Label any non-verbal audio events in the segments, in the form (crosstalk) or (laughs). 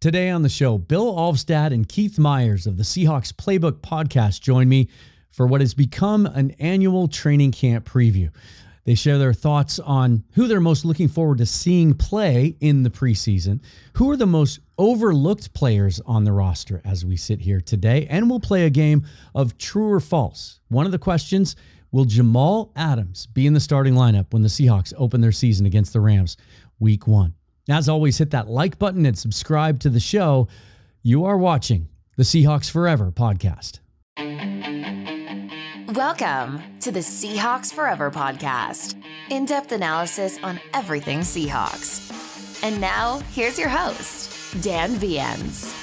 Today on the show, Bill Alvstad and Keith Myers of the Seahawks Playbook podcast join me for what has become an annual training camp preview. They share their thoughts on who they're most looking forward to seeing play in the preseason, who are the most overlooked players on the roster as we sit here today, and we'll play a game of true or false. One of the questions Will Jamal Adams be in the starting lineup when the Seahawks open their season against the Rams week one? As always, hit that like button and subscribe to the show. You are watching the Seahawks Forever podcast. Welcome to the Seahawks Forever podcast, in depth analysis on everything Seahawks. And now, here's your host, Dan Viens.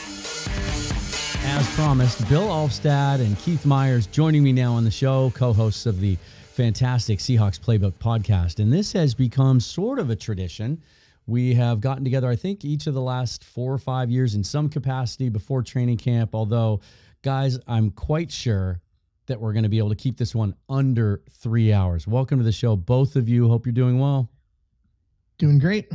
As promised, Bill Alvstad and Keith Myers joining me now on the show, co hosts of the fantastic Seahawks Playbook podcast. And this has become sort of a tradition we have gotten together, I think, each of the last four or five years in some capacity before training camp. Although, guys, I'm quite sure that we're going to be able to keep this one under three hours. Welcome to the show, both of you. Hope you're doing well. Doing great.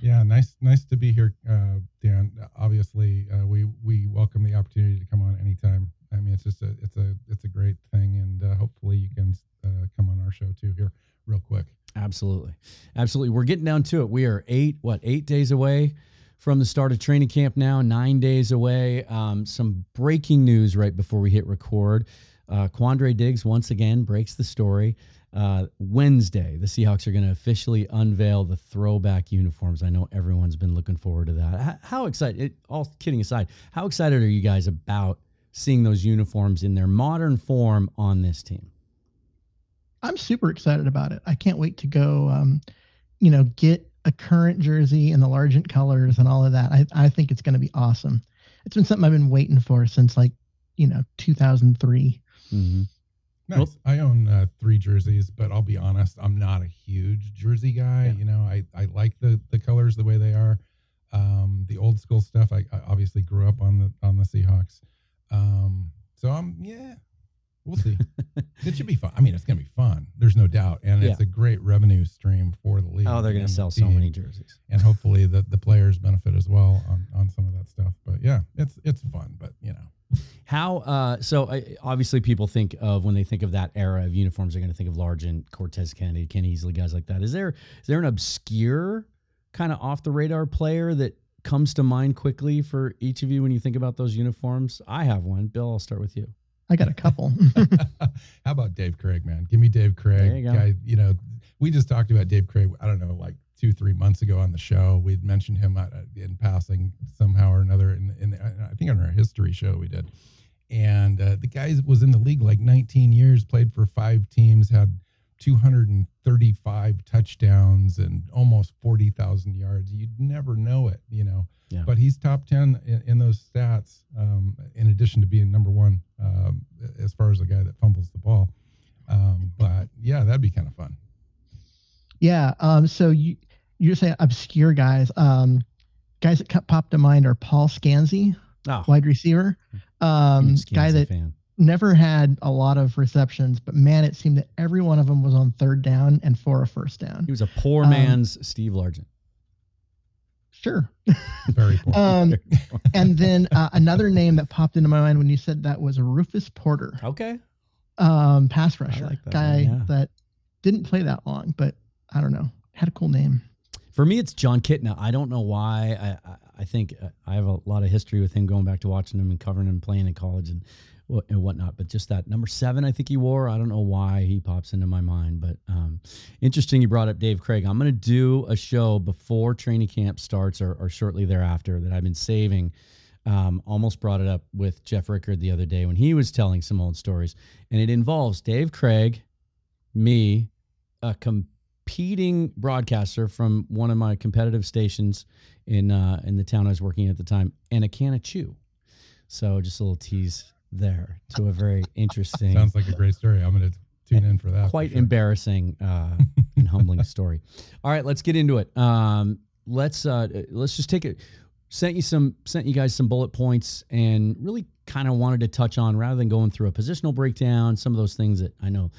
Yeah, nice, nice to be here, uh, Dan. Obviously, uh, we we welcome the opportunity to come on anytime. I mean, it's just a it's a it's a great thing, and uh, hopefully you can uh, come on our show too here real quick. Absolutely. Absolutely. We're getting down to it. We are eight, what, eight days away from the start of training camp now, nine days away. Um, some breaking news right before we hit record. Uh, Quandre Diggs once again breaks the story. Uh, Wednesday, the Seahawks are going to officially unveil the throwback uniforms. I know everyone's been looking forward to that. How, how excited, all kidding aside, how excited are you guys about seeing those uniforms in their modern form on this team? I'm super excited about it. I can't wait to go, um, you know, get a current jersey in the Largent colors and all of that. I, I think it's going to be awesome. It's been something I've been waiting for since like, you know, 2003. Mm-hmm. Nice. Well, I own uh, three jerseys, but I'll be honest, I'm not a huge jersey guy. Yeah. You know, I, I like the the colors the way they are. Um, the old school stuff. I, I, obviously grew up on the on the Seahawks. Um, so I'm yeah, We'll see. (laughs) it should be fun. I mean, it's going to be fun. There's no doubt, and yeah. it's a great revenue stream for the league. Oh, they're going to sell so many jerseys, and hopefully the the players benefit as well on on some of that stuff. But yeah, it's it's fun. But you know, how? Uh, so uh, obviously, people think of when they think of that era of uniforms, they're going to think of Largent, Cortez Kennedy, Ken Easley, guys like that. Is there is there an obscure kind of off the radar player that comes to mind quickly for each of you when you think about those uniforms? I have one. Bill, I'll start with you. I got a couple. (laughs) How about Dave Craig, man? Give me Dave Krieg. You guy, you know, we just talked about Dave Craig. I don't know, like two, three months ago on the show. We'd mentioned him uh, in passing somehow or another. In, in the, I think on our history show we did. And uh, the guy was in the league like 19 years, played for five teams, had 235 touchdowns and almost 40,000 yards. You'd never know it, you know. Yeah. But he's top 10 in, in those stats, um, in addition to being number one um, as far as a guy that fumbles the ball. Um, but yeah, that'd be kind of fun. Yeah. Um, so you, you're saying obscure guys. Um, guys that popped to mind are Paul Skansi, oh. wide receiver. Um, guy that fan. Never had a lot of receptions, but man, it seemed that every one of them was on third down and for a first down. He was a poor man's Steve Largent. Sure. (laughs) Very cool. um, and then uh, another name that popped into my mind when you said that was Rufus Porter. Okay. Um, pass rusher like that guy yeah. that didn't play that long, but I don't know, had a cool name. For me, it's Jon Kitna. I don't know why. I, I, I think uh, I have a lot of history with him going back to watching him and covering him playing in college and and whatnot. But just that number seven, I think he wore. I don't know why he pops into my mind, but um, interesting. You brought up Dave Craig. I'm going to do a show before training camp starts or, or shortly thereafter that I've been saving. Um, almost brought it up with Jeff Rickard the other day when he was telling some old stories, and it involves Dave Craig, me, a competing broadcaster from one of my competitive stations in uh, in the town I was working at the time, and a can of chew. So just a little tease there to a very interesting. Sounds like a great story. I'm going to tune in for that. Quite for sure. embarrassing uh, (laughs) and humbling story. All right, let's get into it. Um, let's uh, let's just take it. Sent you some sent you guys some bullet points and really kind of wanted to touch on rather than going through a positional breakdown. Some of those things that I know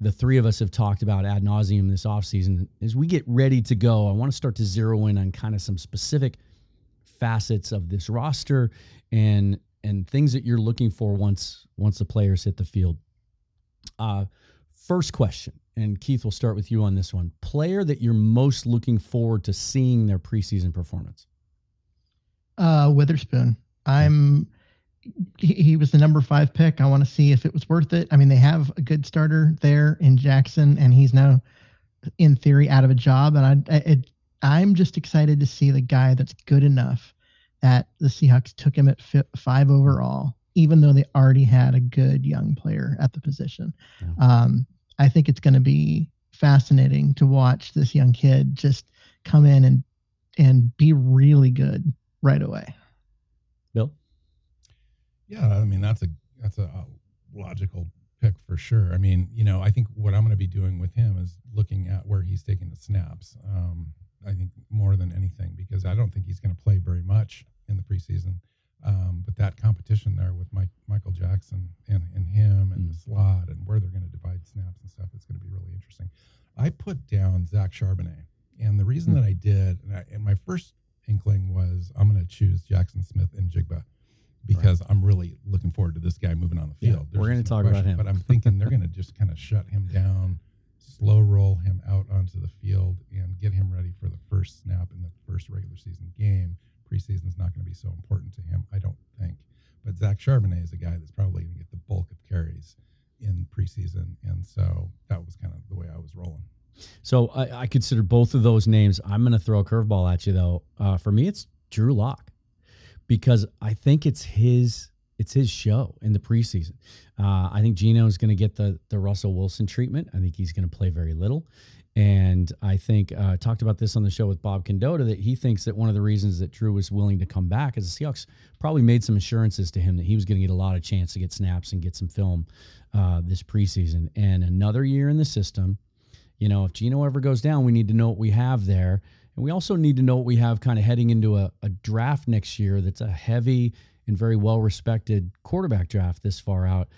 the three of us have talked about ad nauseum this offseason as we get ready to go. I want to start to zero in on kind of some specific facets of this roster and and things that you're looking for once once the players hit the field. Uh, first question, and Keith, will start with you on this one. Player that you're most looking forward to seeing their preseason performance. Uh, Witherspoon. I'm. He, he was the number five pick. I want to see if it was worth it. I mean, they have a good starter there in Jackson, and he's now, in theory, out of a job. And I, it, I'm just excited to see the guy that's good enough that the Seahawks took him at five overall, even though they already had a good young player at the position. Yeah. Um, I think it's going to be fascinating to watch this young kid just come in and and be really good right away. Bill, yeah, I mean that's a that's a logical pick for sure. I mean, you know, I think what I'm going to be doing with him is looking at where he's taking the snaps. Um, I think more than anything because I don't think he's going to play very much in the preseason. Um, but that competition there with Mike, Michael Jackson and, and him and mm. the slot and where they're going to divide snaps and stuff, it's going to be really interesting. I put down Zach Charbonnet, and the reason mm. that I did, and, I, and, my first inkling was I'm going to choose Jackson Smith-Njigba because right. I'm really looking forward to this guy moving on the field. Yeah, we're going to talk question, about him, but I'm thinking they're going to just kind of shut him down slow roll him out onto the field and get him ready for the first snap in the first regular season game. Preseason is not going to be so important to him, I don't think. But Zach Charbonnet is a guy that's probably going to get the bulk of carries in preseason, and so that was kind of the way I was rolling. So I, I consider both of those names. I'm going to throw a curveball at you though. Uh, for me, it's Drew Lock because I think it's his it's his show in the preseason. Uh, I think Geno is going to get the the Russell Wilson treatment. I think he's going to play very little. And I think uh, talked about this on the show with Bob Condotta that he thinks that one of the reasons that Drew was willing to come back is the Seahawks probably made some assurances to him that he was going to get a lot of chance to get snaps and get some film uh, this preseason. And another year in the system, you know, if Geno ever goes down, we need to know what we have there. And we also need to know what we have kind of heading into a, a draft next year that's a heavy and very well respected quarterback draft this far out.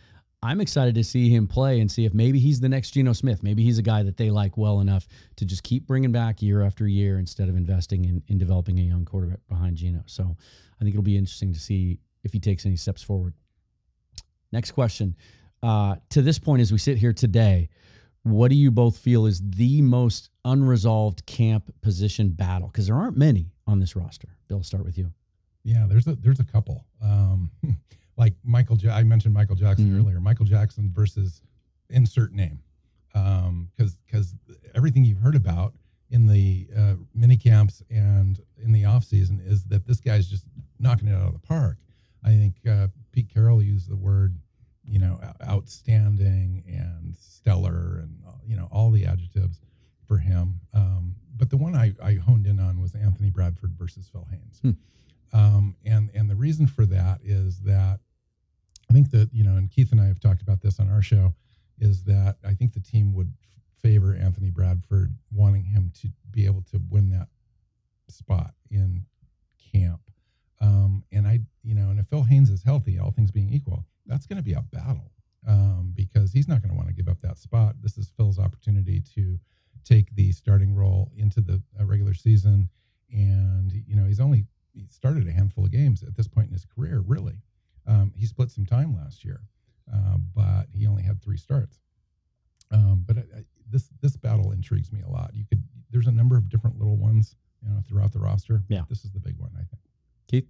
I'm excited to see him play and see if maybe he's the next Geno Smith. Maybe he's a guy that they like well enough to just keep bringing back year after year instead of investing in, in developing a young quarterback behind Geno. So I think it'll be interesting to see if he takes any steps forward. Next question. Uh, to this point, as we sit here today, what do you both feel is the most unresolved camp position battle? Because there aren't many on this roster. Bill, I'll start with you. Yeah, there's a there's a couple. Um, (laughs) like Michael, ja- I mentioned Michael Jackson mm-hmm. earlier. Michael Jackson versus insert name, because um, because everything you've heard about in the uh, mini camps and in the off season is that this guy's just knocking it out of the park. I think uh, Pete Carroll used the word, you know, outstanding and stellar, and uh, you know all the adjectives for him. Um, but the one I, I honed in on was Anthony Bradford versus Phil Haynes. Hmm. Um, and and the reason for that is that I think that you know, and Keith and I have talked about this on our show, is that I think the team would favor Anthony Bradford, wanting him to be able to win that spot in camp. Um, and I, you know, and if Phil Haynes is healthy, all things being equal, that's going to be a battle um, because he's not going to want to give up that spot. This is Phil's opportunity to take the starting role into the uh, regular season, and you know, he's only he started a handful of games at this point in his career. Really, um, he split some time last year, uh, but he only had three starts. Um, but I, I, this this battle intrigues me a lot. You could there's a number of different little ones you know throughout the roster. Yeah, this is the big one, I think. Keith.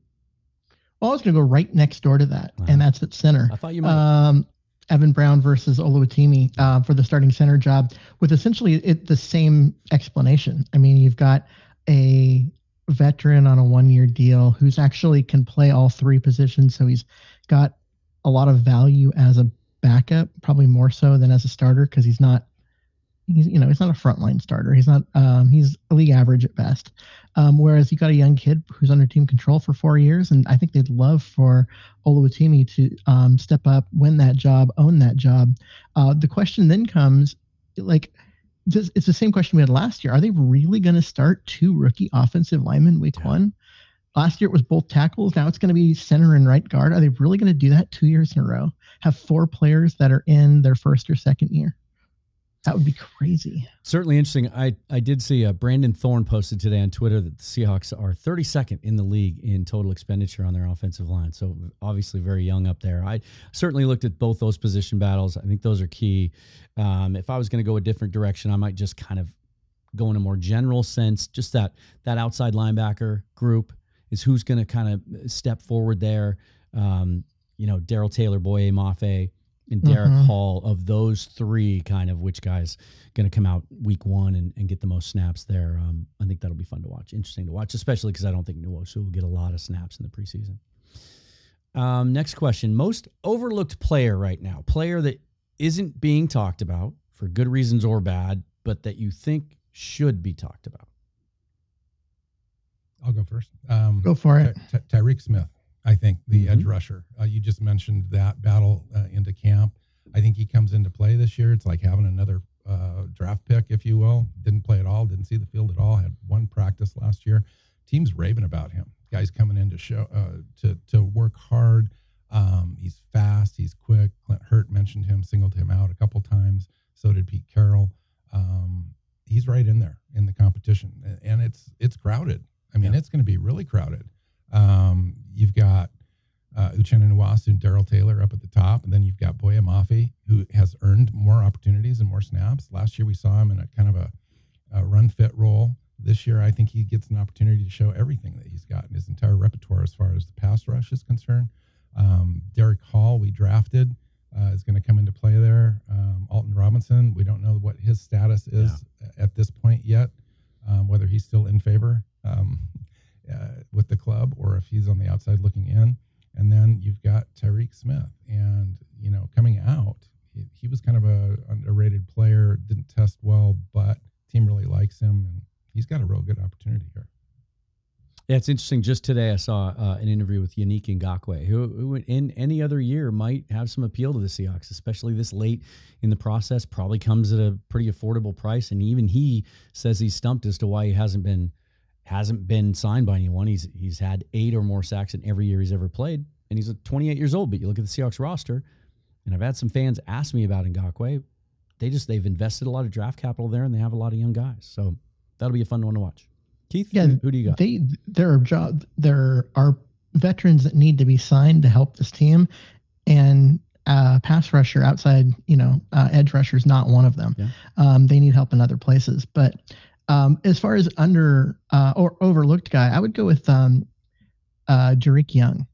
Well, I was going to go right next door to that, and that's at center. I thought you might. Um, Evan Brown versus Oluwatimi uh, for the starting center job, with essentially it, the same explanation. I mean, you've got a veteran on a one year deal who's actually can play all three positions. So he's got a lot of value as a backup, probably more so than as a starter because he's not. He's you know he's not a frontline starter. He's not. Um, he's league average at best. Um, whereas you got a young kid who's under team control for four years, and I think they'd love for Oluwatimi to um, step up, win that job, own that job. Uh, the question then comes, like, it's the same question we had last year. Are they really going to start two rookie offensive linemen week yeah. one? Last year it was both tackles. Now it's going to be center and right guard. Are they really going to do that two years in a row? Have four players that are in their first or second year? That would be crazy. Certainly interesting. I, I did see uh, Brandon Thorn posted today on Twitter that the Seahawks are 32nd in the league in total expenditure on their offensive line. So obviously very young up there. I certainly looked at both those position battles. I think those are key. Um, if I was going to go a different direction, I might just kind of go in a more general sense. Just that that outside linebacker group is who's going to kind of step forward there. Um, you know, Darrell Taylor, Boye Mafe and Derick mm-hmm. Hall of those three, kind of which guy's going to come out week one and, and get the most snaps there. Um, I think that'll be fun to watch. Interesting to watch, especially because I don't think Nwosu will get a lot of snaps in the preseason. Um, next question: Most overlooked player right now, player that isn't being talked about for good reasons or bad, but that you think should be talked about. I'll go first. Um, go for it. Ty- Ty- Tyreke Smith. I think the mm-hmm. edge rusher. Uh, you just mentioned that battle uh, into camp. I think he comes into play this year. It's like having another uh, draft pick, if you will. Didn't play at all. Didn't see the field at all. Had one practice last year. Teams raving about him. Guys coming in to show uh, to to work hard. Um, he's fast. He's quick. Clint Hurtt mentioned him, singled him out a couple times. So did Pete Carroll. Um, he's right in there in the competition, and it's it's crowded. I mean, yeah. it's going to be really crowded. Um, you've got uh, Uchenna Nwosu and Darrell Taylor up at the top, and then you've got Boye Mafe, who has earned more opportunities and more snaps. Last year we saw him in a kind of a, a run fit role. This year, I think he gets an opportunity to show everything that he's got in his entire repertoire as far as the pass rush is concerned. Um, Derick Hall, we drafted, uh, is going to come into play there. Um, Alton Robinson, we don't know what his status is yeah. at this point yet, um, whether he's still in favor. Uh, with the club or if he's on the outside looking in. And then you've got Tyreke Smith. And, you know, coming out, he, he was kind of a underrated player, didn't test well, but team really likes him. And he's got a real good opportunity here. Yeah, it's interesting. Just today, I saw uh, an interview with Yannick Ngakoue, who, who, in any other year might have some appeal to the Seahawks, especially this late in the process. Probably comes at a pretty affordable price, and even he says he's stumped as to why he hasn't been hasn't been signed by anyone. He's he's had eight or more sacks in every year he's ever played, and he's 28 years old. But you look at the Seahawks roster, and I've had some fans ask me about Ngakoue. They just they've invested a lot of draft capital there, and they have a lot of young guys. So that'll be a fun one to watch. Keith, yeah, who, who do you got? They there are job there are veterans that need to be signed to help this team, and uh, pass rusher outside, you know, uh, edge rusher is not one of them. Yeah. Um, they need help in other places, but um, as far as under uh, or overlooked guy, I would go with um, uh, Dareke Young,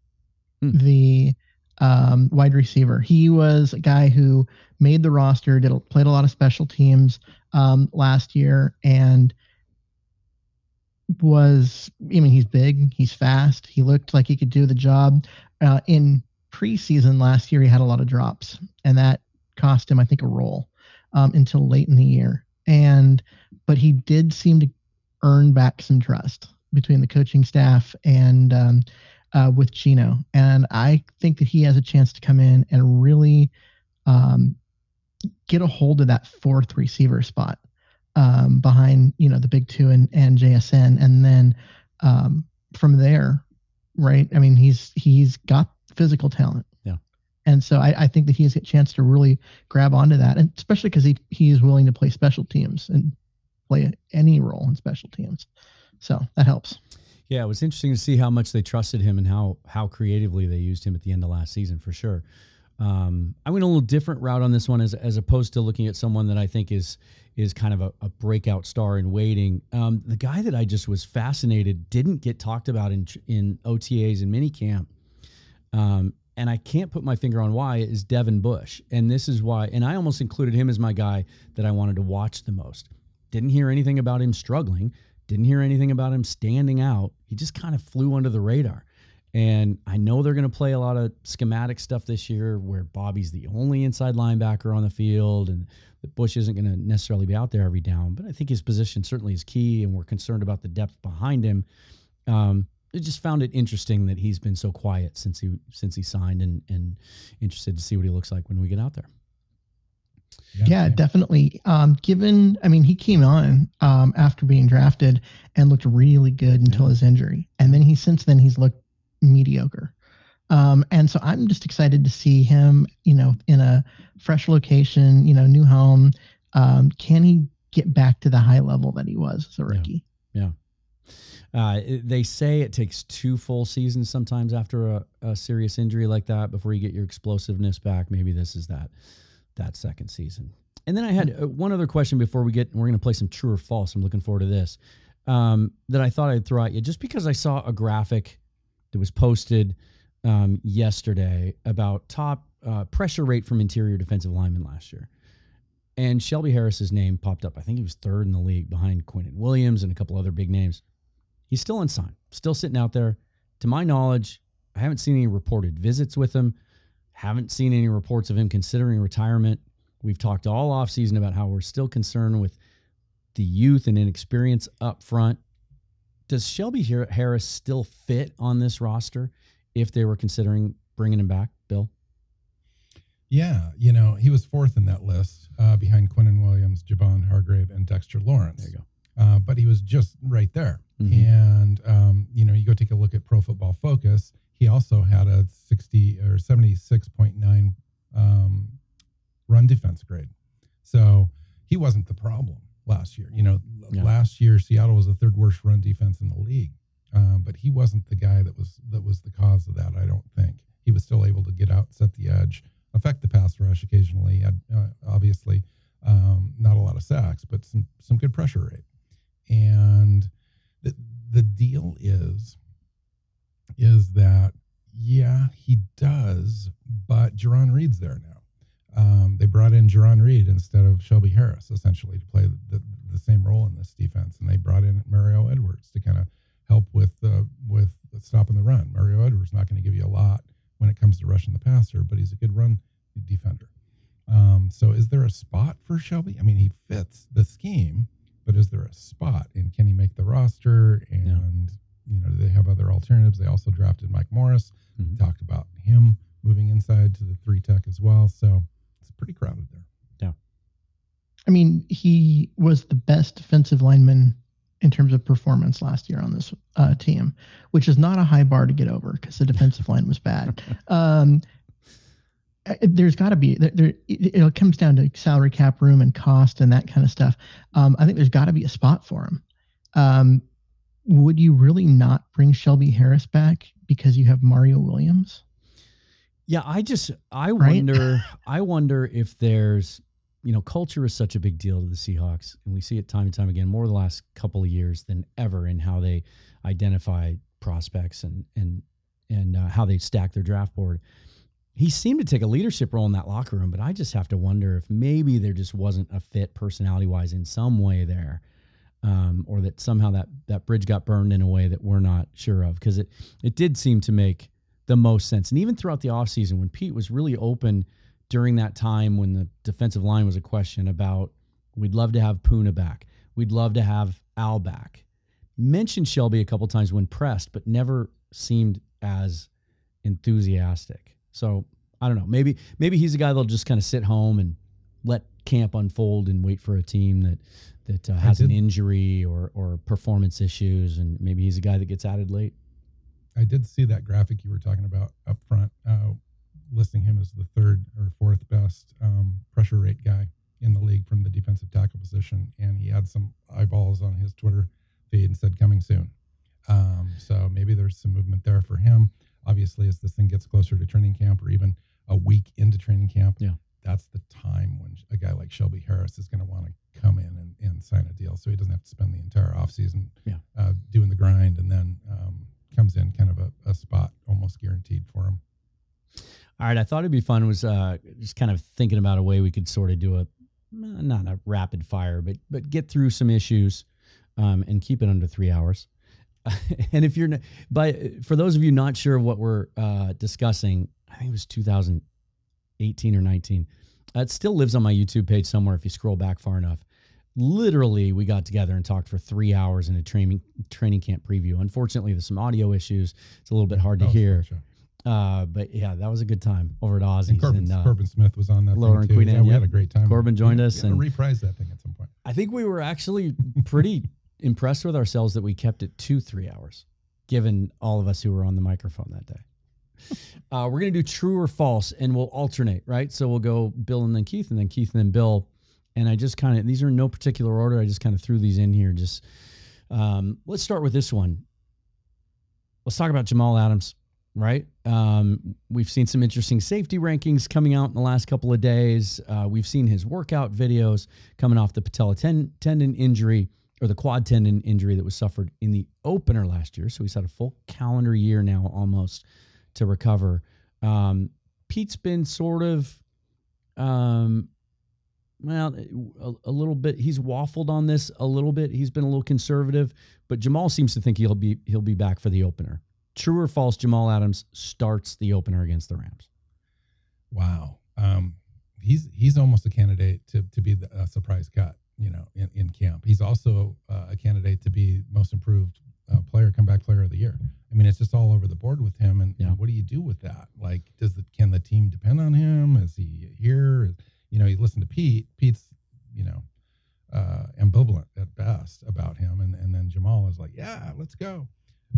hmm. the um, wide receiver. He was a guy who made the roster, did played a lot of special teams um, last year, and was I mean he's big, he's fast, he looked like he could do the job. Uh, in preseason last year, he had a lot of drops, and that cost him, I think, a role um, until late in the year. And but he did seem to earn back some trust between the coaching staff and um, uh, with Geno, And I think that he has a chance to come in and really um, get a hold of that fourth receiver spot um, behind, you know, the big two and, and JSN. And then um, from there, right? I mean, he's he's got physical talent. And so I, I think that he has a chance to really grab onto that, and especially because he he is willing to play special teams and play any role in special teams. So that helps. Yeah, it was interesting to see how much they trusted him and how how creatively they used him at the end of last season for sure. Um, I went a little different route on this one as as opposed to looking at someone that I think is is kind of a, a breakout star in waiting. Um, the guy that I just was fascinated didn't get talked about in in OTAs and minicamp. Um, and I can't put my finger on why is Devin Bush. And this is why, and I almost included him as my guy that I wanted to watch the most. Didn't hear anything about him struggling. Didn't hear anything about him standing out. He just kind of flew under the radar. And I know they're going to play a lot of schematic stuff this year where Bobby's the only inside linebacker on the field and Bush isn't going to necessarily be out there every down. But I think his position certainly is key, and we're concerned about the depth behind him. Um, I just found it interesting that he's been so quiet since he since he signed, and and interested to see what he looks like when we get out there. Yeah, yeah definitely. Um, given, I mean, he came on um, after being drafted and looked really good until yeah. his injury, and then he since then he's looked mediocre. Um, and so I'm just excited to see him, you know, in a fresh location, you know, new home, Um, can he get back to the high level that he was as a rookie? Yeah. yeah. Uh, they say it takes two full seasons sometimes after a, a, serious injury like that before you get your explosiveness back. Maybe this is that that second season. And then I had uh, one other question before we get. We're going to play some true or false. I'm looking forward to this. Um, that I thought I'd throw at you just because I saw a graphic that was posted um, yesterday about top uh, pressure rate from interior defensive linemen last year. And Shelby Harris's name popped up. I think he was third in the league behind Quinnen Williams and a couple other big names. He's still unsigned, still sitting out there. To my knowledge, I haven't seen any reported visits with him. Haven't seen any reports of him considering retirement. We've talked all offseason about how we're still concerned with the youth and inexperience up front. Does Shelby Harris still fit on this roster if they were considering bringing him back, Bill? Yeah, you know, he was fourth in that list uh, behind Quinnen Williams, Javon Hargrave, and Dexter Lawrence. There you go. Uh, but he was just right there. Mm-hmm. And, um, you know, you go take a look at Pro Football Focus. He also had a 60 or 76.9 um, run defense grade. So he wasn't the problem last year. You know, yeah. last year Seattle was the third worst run defense in the league. Um, but he wasn't the guy that was that was the cause of that. I don't think he was still able to get out, set the edge, affect the pass rush occasionally. Uh, obviously, um, not a lot of sacks, but some some good pressure rate. And the the deal is is that yeah, he does, but Jarran Reed's there now. Um, they brought in Jarran Reed instead of Shelby Harris, essentially, to play the, the, the, same role in this defense. And they brought in Mario Edwards to kind of help with uh, with stopping the run. Mario Edwards not going to give you a lot when it comes to rushing the passer, but he's a good run defender. Um, so, is there a spot for Shelby? I mean, he fits the scheme, but is there a spot? And can he make the roster? And yeah. you know, do they have other alternatives? They also drafted Mike Morris. Mm-hmm. Talked about him moving inside to the three tech as well. So it's pretty crowded there. Yeah. I mean, he was the best defensive lineman in terms of performance last year on this uh, team, which is not a high bar to get over because the defensive line was bad. (laughs) Um, there's got to be there, there, it, it, comes down to salary cap room and cost and that kind of stuff. Um, I think there's got to be a spot for him. Um, would you really not bring Shelby Harris back because you have Mario Williams? Yeah, I just I right? wonder (laughs) I wonder if there's you know culture is such a big deal to the Seahawks, and we see it time and time again more the last couple of years than ever in how they identify prospects and and and uh, how they stack their draft board he seemed to take a leadership role in that locker room, but I just have to wonder if maybe there just wasn't a fit personality wise in some way there. Um, or that somehow that that bridge got burned in a way that we're not sure of because it it did seem to make the most sense. And even throughout the offseason when Pete was really open during that time when the defensive line was a question about we'd love to have Poona back. We'd love to have Al back. Mentioned Shelby a couple times when pressed but never seemed as enthusiastic so I don't know. Maybe maybe he's a guy that'll just kind of sit home and let camp unfold and wait for a team that that uh, has an injury or or performance issues, and maybe he's a guy that gets added late. I did see that graphic you were talking about up front, uh, listing him as the third or fourth best um, pressure rate guy in the league from the defensive tackle position, and he had some eyeballs on his Twitter feed and said coming soon. Um, so maybe there's some movement there for him obviously as this thing gets closer to training camp or even a week into training camp, yeah. that's the time when a guy like Shelby Harris is going to want to come in and, and sign a deal so he doesn't have to spend the entire offseason yeah. uh, doing the grind and then um, comes in kind of a, a, spot almost guaranteed for him. All right, I thought it'd be fun was uh, just kind of thinking about a way we could sort of do a not a rapid fire, but but get through some issues um, and keep it under three hours. (laughs) and if you're by for those of you not sure what we're uh, discussing, I think it was 2018 or 19. Uh, it still lives on my YouTube page somewhere if you scroll back far enough. Literally, we got together and talked for three hours in a training training camp preview. Unfortunately, there's some audio issues. It's a little bit hard to hear. Uh, but yeah, that was a good time over at Ozzy's. And Corbin, and, uh, Corbin Smith was on that. Lower and Queen yeah, we had a great time. Corbin joined us and reprise that thing at some point. I think we were actually pretty impressed with ourselves that we kept it to three hours, given all of us who were on the microphone that day. (laughs) uh, we're going to do true or false, and we'll alternate, right? So we'll go Bill and then Keith, and then Keith and then Bill. and I just kind of these are in no particular order. I just kind of threw these in here. Just um, let's start with this one. Let's talk about Jamal Adams, right? Um, we've seen some interesting safety rankings coming out in the last couple of days. Uh, we've seen his workout videos coming off the patella ten- tendon injury or the quad tendon injury that was suffered in the opener last year. So he's had a full calendar year now almost to recover. Um, Pete's been sort of, um, well, a, a, little bit. He's waffled on this a little bit. He's been a little conservative, but Jamal seems to think he'll be he'll be back for the opener. True or false? Jamal Adams starts the opener against the Rams. Wow, um, he's he's almost a candidate to to be the, a surprise cut you know, in, in camp. He's also uh, a candidate to be most improved uh, player, comeback player of the year. I mean, it's just all over the board with him. And, yeah. and, what do you do with that? Like, does the can the team depend on him? Is he here? You know, you listen to Pete. Pete's, you know, uh, ambivalent at best about him, and and then Jamal is like, yeah, let's go.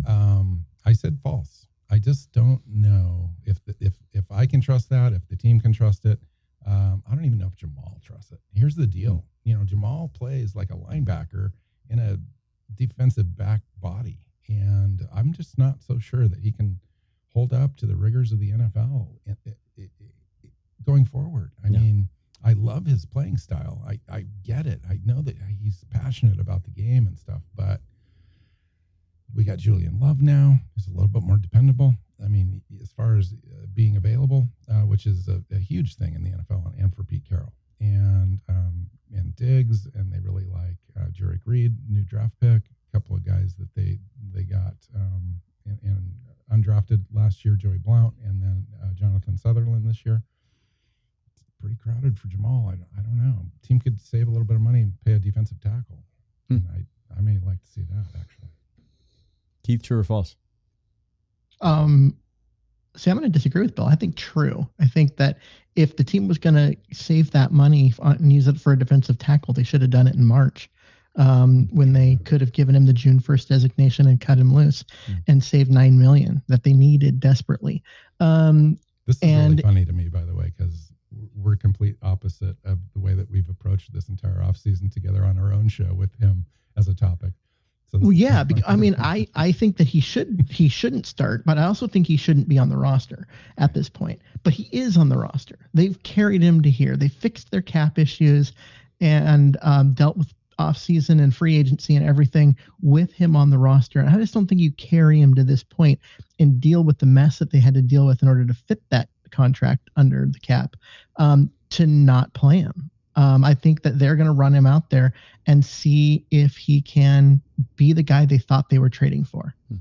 Um, I said false. I just don't know if the, if if I can trust that, if the team can trust it. Um, I don't even know if Jamal trusts it. Here's the deal you know, Jamal plays like a linebacker in a defensive back body. And I'm just not so sure that he can hold up to the rigors of the NFL going forward. I yeah. mean, I love his playing style. I, I get it. I know that he's passionate about the game and stuff, but we got Julian Love now. He's a little bit more dependable. I mean, as far as uh, being available, uh, which is a, a, huge thing in the NFL and for Pete Carroll. And um, and Diggs, and they really like uh, Jerrick Reed, new draft pick. A couple of guys that they they got um, in, in undrafted last year, Joey Blount, and then uh, Jonathan Sutherland this year. It's pretty crowded for Jamal. I, I don't know. Team could save a little bit of money and pay a defensive tackle. Hmm. And I I may like to see that actually. Keith, true or false? Um, see, I'm going to disagree with Bill. I think true. I think that if the team was going to save that money and use it for a defensive tackle, they should have done it in March um, when they could have given him the June 1st designation and cut him loose mm. and saved nine million that they needed desperately. Um, this is and, really funny to me, by the way, because we're complete opposite of the way that we've approached this entire offseason together on our own show with him as a topic. Well, yeah, because, I mean, I I think that he should he shouldn't start, but I also think he shouldn't be on the roster at this point. But he is on the roster. They've carried him to here. They fixed their cap issues and um, dealt with offseason and free agency and everything with him on the roster. And I just don't think you carry him to this point and deal with the mess that they had to deal with in order to fit that contract under the cap um, to not play him. Um, I think that they're going to run him out there and see if he can be the guy they thought they were trading for. Hmm.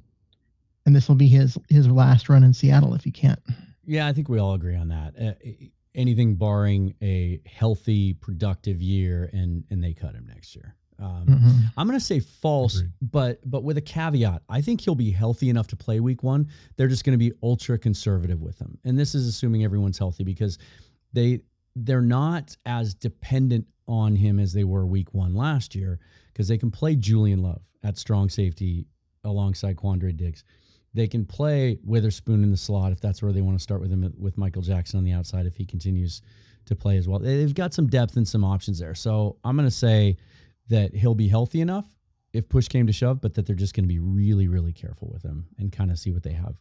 And this will be his his last run in Seattle if he can't. Yeah, I think we all agree on that. Uh, anything barring a healthy, productive year, and and they cut him next year. Um, mm-hmm. I'm going to say false, Agreed. but but with a caveat. I think he'll be healthy enough to play Week One. They're just going to be ultra conservative with him, and this is assuming everyone's healthy because they they're not as dependent on him as they were week one last year because they can play Julian Love at strong safety alongside Quandre Diggs. They can play Witherspoon in the slot if that's where they want to start with him with Michael Jackson on the outside if he continues to play as well. They've got some depth and some options there. So I'm going to say that he'll be healthy enough if push came to shove, but that they're just going to be really, really careful with him and kind of see what they have.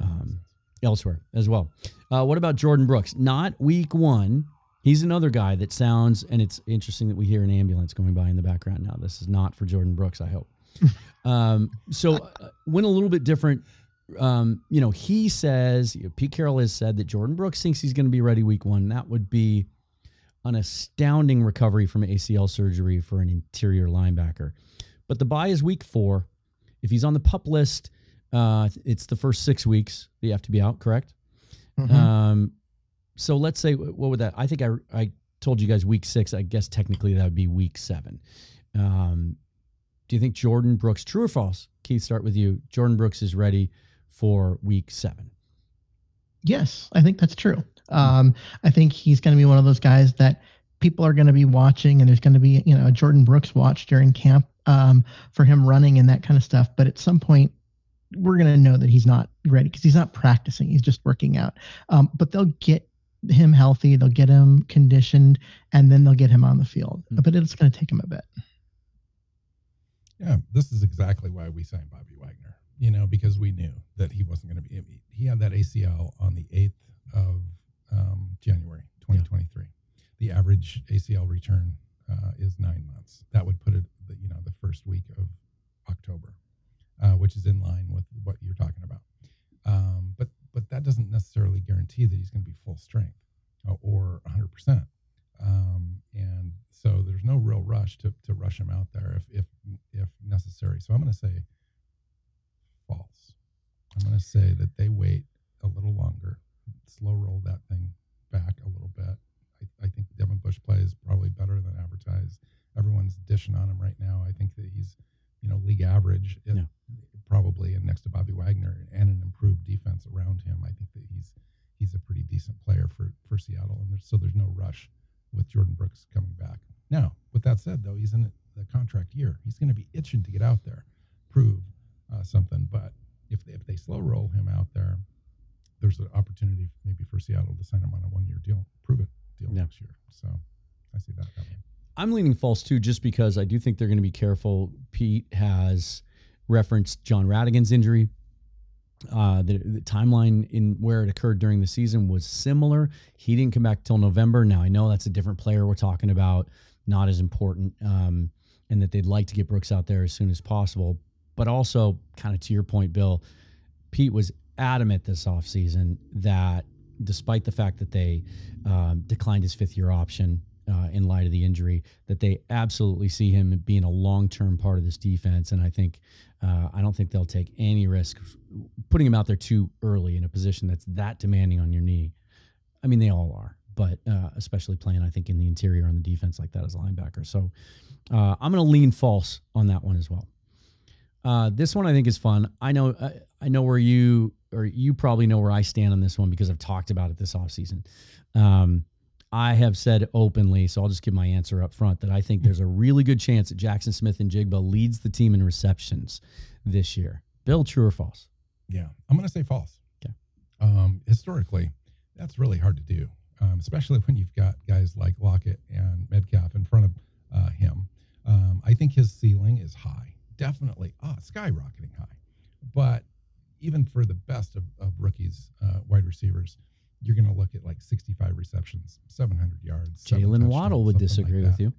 Um, elsewhere as well. Uh, what about Jordyn Brooks? Not week one. He's another guy that sounds, and it's interesting that we hear an ambulance going by in the background now. This is not for Jordyn Brooks, I hope. (laughs) um, so, uh, went a little bit different. Um, you know, he says, you know, Pete Carroll has said that Jordyn Brooks thinks he's going to be ready week one. That would be an astounding recovery from ACL surgery for an interior linebacker. But the bye is week four. If he's on the pup list, uh, it's the first six weeks that you have to be out, correct? Mm-hmm. Um, so let's say what would that? I think I I told you guys week six. I guess technically that would be week seven. Um, do you think Jordyn Brooks, true or false? Keith, start with you. Jordyn Brooks is ready for week seven. Yes, I think that's true. Um, I think he's going to be one of those guys that people are going to be watching, and there's going to be you know a Jordyn Brooks watch during camp um, for him running and that kind of stuff. But at some point, we're going to know that he's not ready because he's not practicing. He's just working out. Um, but they'll get him healthy, they'll get him conditioned, and then they'll get him on the field. Mm-hmm. But it's going to take him a bit. Yeah, this is exactly why we signed Bobby Wagner. You know, because we knew that he wasn't going to be. He had that ACL on the eighth of um, January, 2023. Yeah. The average ACL return uh, is nine months. That would put it, you know, the first week of October, uh, which is in line with what you're talking about. Um, but but that doesn't necessarily guarantee that he's going to be full strength uh, or 100%. Um, and so there's no real rush to, to rush him out there if, if, if necessary. So I'm going to say false. I'm going to say that they wait a little longer, slow roll that thing back a little bit. I, I think Devin Bush plays probably better than advertised. Everyone's dishing on him right now. I think that he's, you know, league average. Yeah probably, and next to Bobby Wagner and an improved defense around him, I think that he's he's a pretty decent player for for Seattle. And there's, so there's no rush with Jordyn Brooks coming back. Now, with that said, though, he's in the contract year. He's going to be itching to get out there, prove uh, something. But if they, if they slow roll him out there, there's an opportunity maybe for Seattle to sign him on a one year deal, prove it deal yeah. next year. So I see that happening. I'm leaning false too, just because I do think they're going to be careful. Pete has referenced Jon Rhattigan's injury. Uh, the, the, timeline in where it occurred during the season was similar. He didn't come back till November. Now I know that's a different player we're talking about, not as important, um, and that they'd like to get Brooks out there as soon as possible. But also, kind of to your point, Bill, Pete was adamant this offseason that despite the fact that they um, declined his fifth year option uh, in light of the injury, that they absolutely see him being a long term part of this defense. And I think uh, I don't think they'll take any risk putting him out there too early in a position that's that demanding on your knee. I mean, they all are, but uh, especially playing, I think, in the interior on the defense like that as a linebacker. So uh, I'm going to lean false on that one as well. Uh, this one I think is fun. I know I, I know where you or you probably know where I stand on this one because I've talked about it this offseason. Um, I have said openly, so I'll just give my answer up front that I think there's a really good chance that Jackson Smith-Njigba leads the team in receptions this year. Bill, true or false? Yeah, I'm going to say false. Okay. Um, historically, that's really hard to do, um, especially when you've got guys like Lockett and Metcalf in front of uh, him. Um, I think his ceiling is high, definitely ah, skyrocketing high. But even for the best of, of rookies, uh, wide receivers, you're going to look at like 65 receptions, 700 yards. Jaylen Waddle would disagree like with you.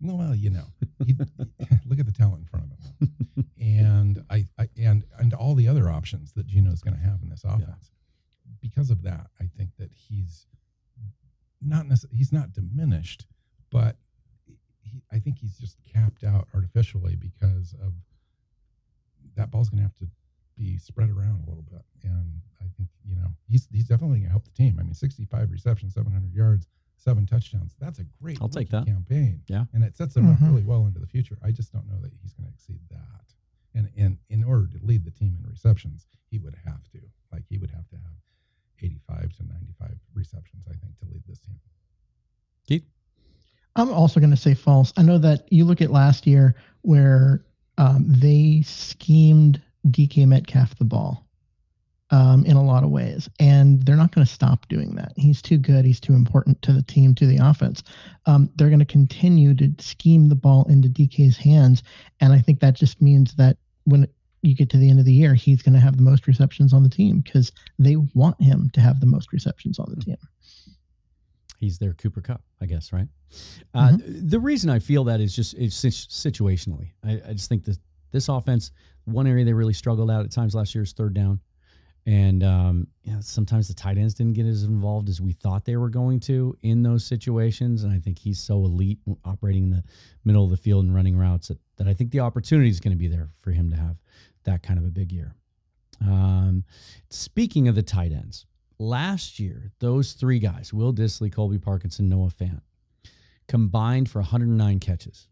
No, well, you know, he, (laughs) look at the talent in front of him, and I, I, and and all the other options that Geno is going to have in this offense. Yeah. Because of that, I think that he's not necessarily he's not diminished, but he, I think he's just capped out artificially because of that ball's going to have to be spread around a little bit. And I think, you know, he's he's definitely going to help the team. I mean, 65 receptions, 700 yards, seven touchdowns. That's a great I'll take that. campaign. Yeah. And it sets him mm-hmm. up really well into the future. I just don't know that he's going to exceed that. And, and in order to lead the team in receptions, he would have to. Like, he would have to have 85 to 95 receptions, I think, to lead this team. Keith? I'm also going to say false. I know that you look at last year where um, they schemed DK Metcalf the ball um, in a lot of ways, and they're not going to stop doing that. He's too good. He's too important to the team, to the offense. Um, they're going to continue to scheme the ball into DK's hands, and I think that just means that when you get to the end of the year, he's going to have the most receptions on the team because they want him to have the most receptions on the team. He's their Cooper Kupp, I guess, right? Uh, mm-hmm. The reason I feel that is just it's situationally. I, I just think that this offense one area they really struggled out at times last year is third down. And um, you know, sometimes the tight ends didn't get as involved as we thought they were going to in those situations. And I think he's so elite operating in the middle of the field and running routes that, that I think the opportunity is going to be there for him to have that kind of a big year. Um, speaking of the tight ends, last year, those three guys, Will Dissly, Colby Parkinson, Noah Fant, combined for 109 catches.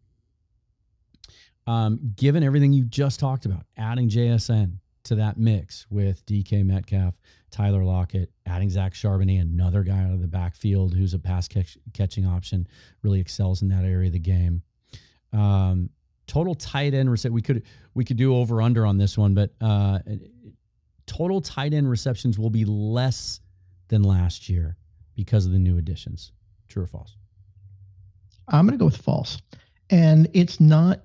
Um, given everything you just talked about, adding JSN to that mix with DK Metcalf, Tyler Lockett, adding Zach Charbonnet, another guy out of the backfield who's a pass catch, catching option, really excels in that area of the game. Um, total tight end reception. We could we could do over under on this one, but uh, total tight end receptions will be less than last year because of the new additions. True or false? I'm going to go with false. And it's not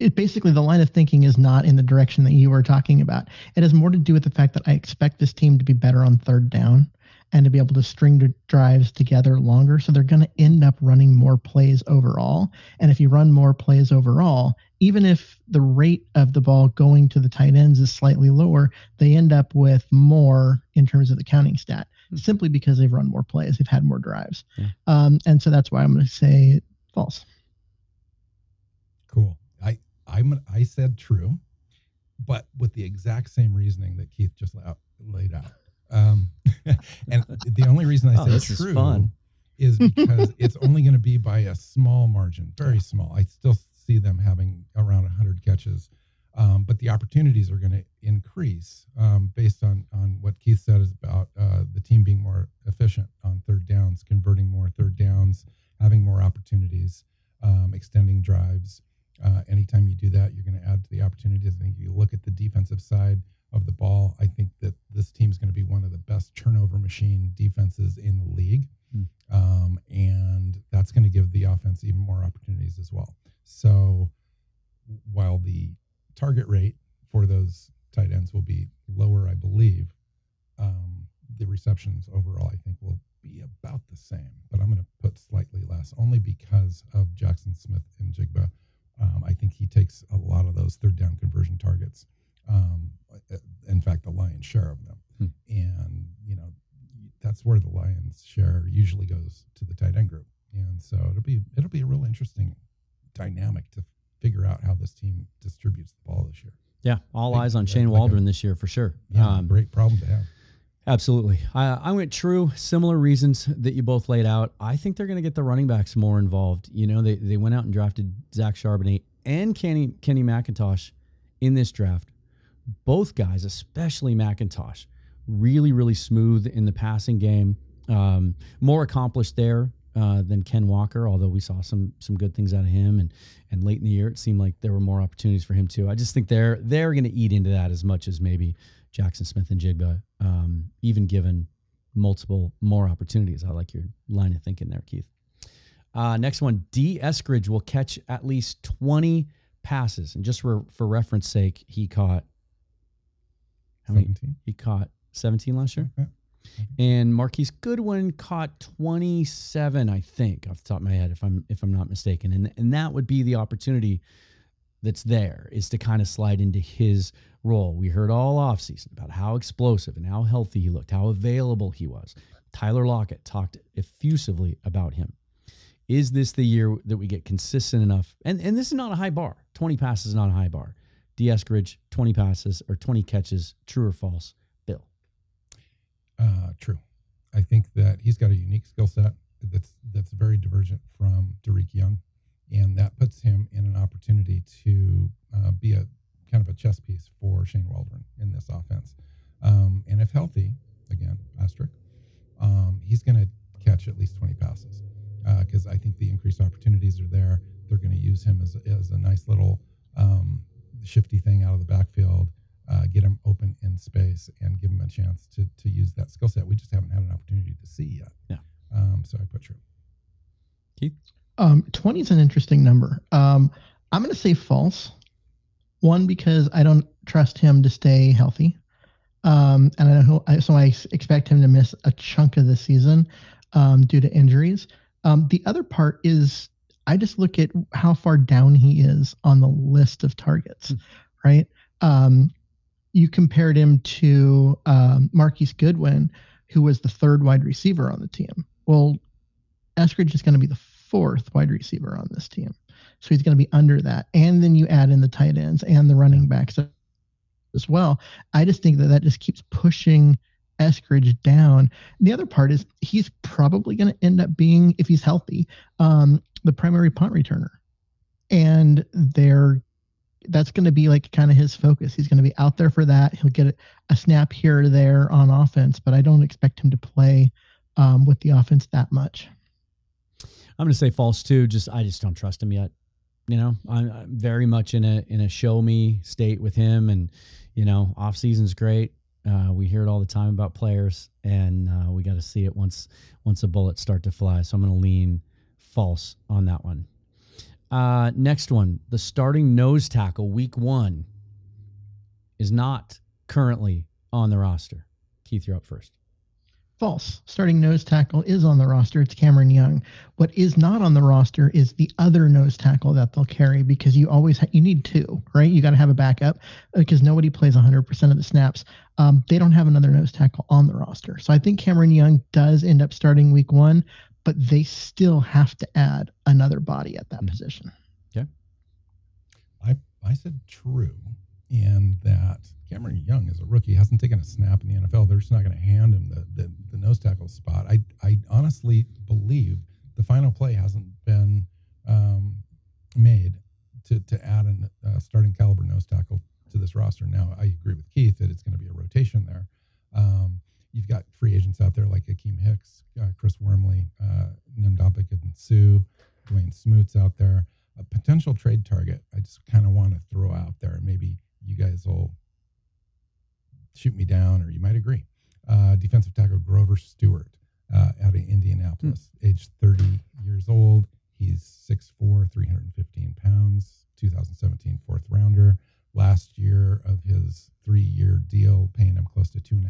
it basically the line of thinking is not in the direction that you were talking about. It has more to do with the fact that I expect this team to be better on third down and to be able to string the drives together longer. So they're going to end up running more plays overall. And if you run more plays overall, even if the rate of the ball going to the tight ends is slightly lower, they end up with more in terms of the counting stat mm-hmm. simply because they've run more plays, they've had more drives. Yeah. Um, and so that's why I'm going to say false. Cool. I I'm I said true, but with the exact same reasoning that Keith just laid out. Um, (laughs) and the only reason I oh, say true is, is (laughs) because it's only going to be by a small margin, very small. I still see them having around 100 catches, um, but the opportunities are going to increase um, based on on what Keith said is about uh, the team being more efficient on third downs, converting more third downs, having more opportunities, um, extending drives. Uh, anytime you do that, you're going to add to the opportunities. I think if you look at the defensive side of the ball. I think that this team is going to be one of the best turnover machine defenses in the league. Mm. Um, and that's going to give the offense even more opportunities as well. So while the target rate for those tight ends will be lower, I believe, um, the receptions overall, I think, will be about the same. But I'm going to put slightly less only because of Jaxon Smith-Njigba. Um, I think he takes a lot of those third down conversion targets um, in fact, the lion's share of them. Hmm. And, you know, that's where the lion's share usually goes to the tight end group. And so it'll be it'll be a real interesting dynamic to figure out how this team distributes the ball this year. Yeah, all eyes on Shane like Waldron a, this year for sure. Yeah, um, great problem to have. Absolutely. I, I went true, similar reasons that you both laid out. I think they're going to get the running backs more involved. You know, they, they went out and drafted Zach Charbonnet and Kenny Kenny McIntosh in this draft both guys, especially McIntosh, really, really smooth in the passing game. Um, more accomplished there uh, than Ken Walker, although we saw some some good things out of him. And and late in the year, it seemed like there were more opportunities for him too. I just think they're they're going to eat into that as much as maybe Jaxon Smith-Njigba, um, even given multiple more opportunities. I like your line of thinking there, Keith. Uh, next one, Dee Eskridge will catch at least 20 passes. And just for, for reference sake, he caught how 17. many? He caught 17 last year. Okay. And Marquise Goodwin caught 27, I think, off the top of my head, if I'm if I'm not mistaken. And and that would be the opportunity that's there is to kind of slide into his role. We heard all offseason about how explosive and how healthy he looked, how available he was. Tyler Lockett talked effusively about him. Is this the year that we get consistent enough? And and this is not a high bar. 20 passes is not a high bar. Dee Eskridge, 20 passes or 20 catches, true or false? Uh, true. I think that he's got a unique skill set that's that's very divergent from Dareke Young, and that puts him in an opportunity to uh, be a kind of a chess piece for Shane Waldron in this offense. Um, and if healthy, again, asterisk, um, he's going to catch at least 20 passes because uh, I think the increased opportunities are there. They're going to use him as, as a nice little um, shifty thing out of the backfield, uh, get him open in space, and give him a chance to to use that skill set. We just haven't had an opportunity to see yet. Yeah. Um, so I put true. Keith. Um, 20 is an interesting number. Um, I'm going to say false. One because I don't trust him to stay healthy, um, and I know, so I expect him to miss a chunk of the season um, due to injuries. Um, the other part is I just look at how far down he is on the list of targets, mm. right? Um, you compared him to um, Marquise Goodwin, who was the third wide receiver on the team. Well, Eskridge is going to be the fourth wide receiver on this team. So he's going to be under that. And then you add in the tight ends and the running backs as well. I just think that that just keeps pushing Eskridge down. The other part is he's probably going to end up being, if he's healthy, um, the primary punt returner. And they're that's going to be like kind of his focus. He's going to be out there for that. He'll get a, snap here or there on offense, but I don't expect him to play um, with the offense that much. I'm going to say false too. Just I just don't trust him yet. You know, I'm, I'm very much in a in a show me state with him, and you know, off season's great Uh, we hear it all the time about players, and uh, we got to see it once once the bullets start to fly. So I'm going to lean false on that one. Uh, next one, the starting nose tackle, week one, is not currently on the roster. Keith, you're up first. False. Starting nose tackle is on the roster. It's Cameron Young. What is not on the roster is the other nose tackle that they'll carry because you always ha- you need two, right? You got to have a backup because nobody plays 100% of the snaps. Um, they don't have another nose tackle on the roster, so I think Cameron Young does end up starting week one, but they still have to add another body at that mm-hmm. position. Okay. I I said true in that Cameron Young is a rookie, hasn't taken a snap in the NFL. They're just not going to hand him the, the, the nose tackle spot. I I honestly believe the final play hasn't been um, made to to add a uh, starting caliber nose tackle to this roster. Now I agree with Keith that it's going to be a rotation there. Um, you've got free agents out there like Akiem Hicks, uh, Chris Wormley, uh, Ndamukong and Suh, Dawuane Smoot's out there. A potential trade target. I just kind of want to throw out there. Maybe you guys will shoot me down, or you might agree. Uh, defensive tackle Grover Stewart uh, out of Indianapolis, hmm. age 30 years old. He's 6'4, 315 pounds, 2017 fourth rounder. Last year of his three year deal, paying him close to $2.5 million. But they're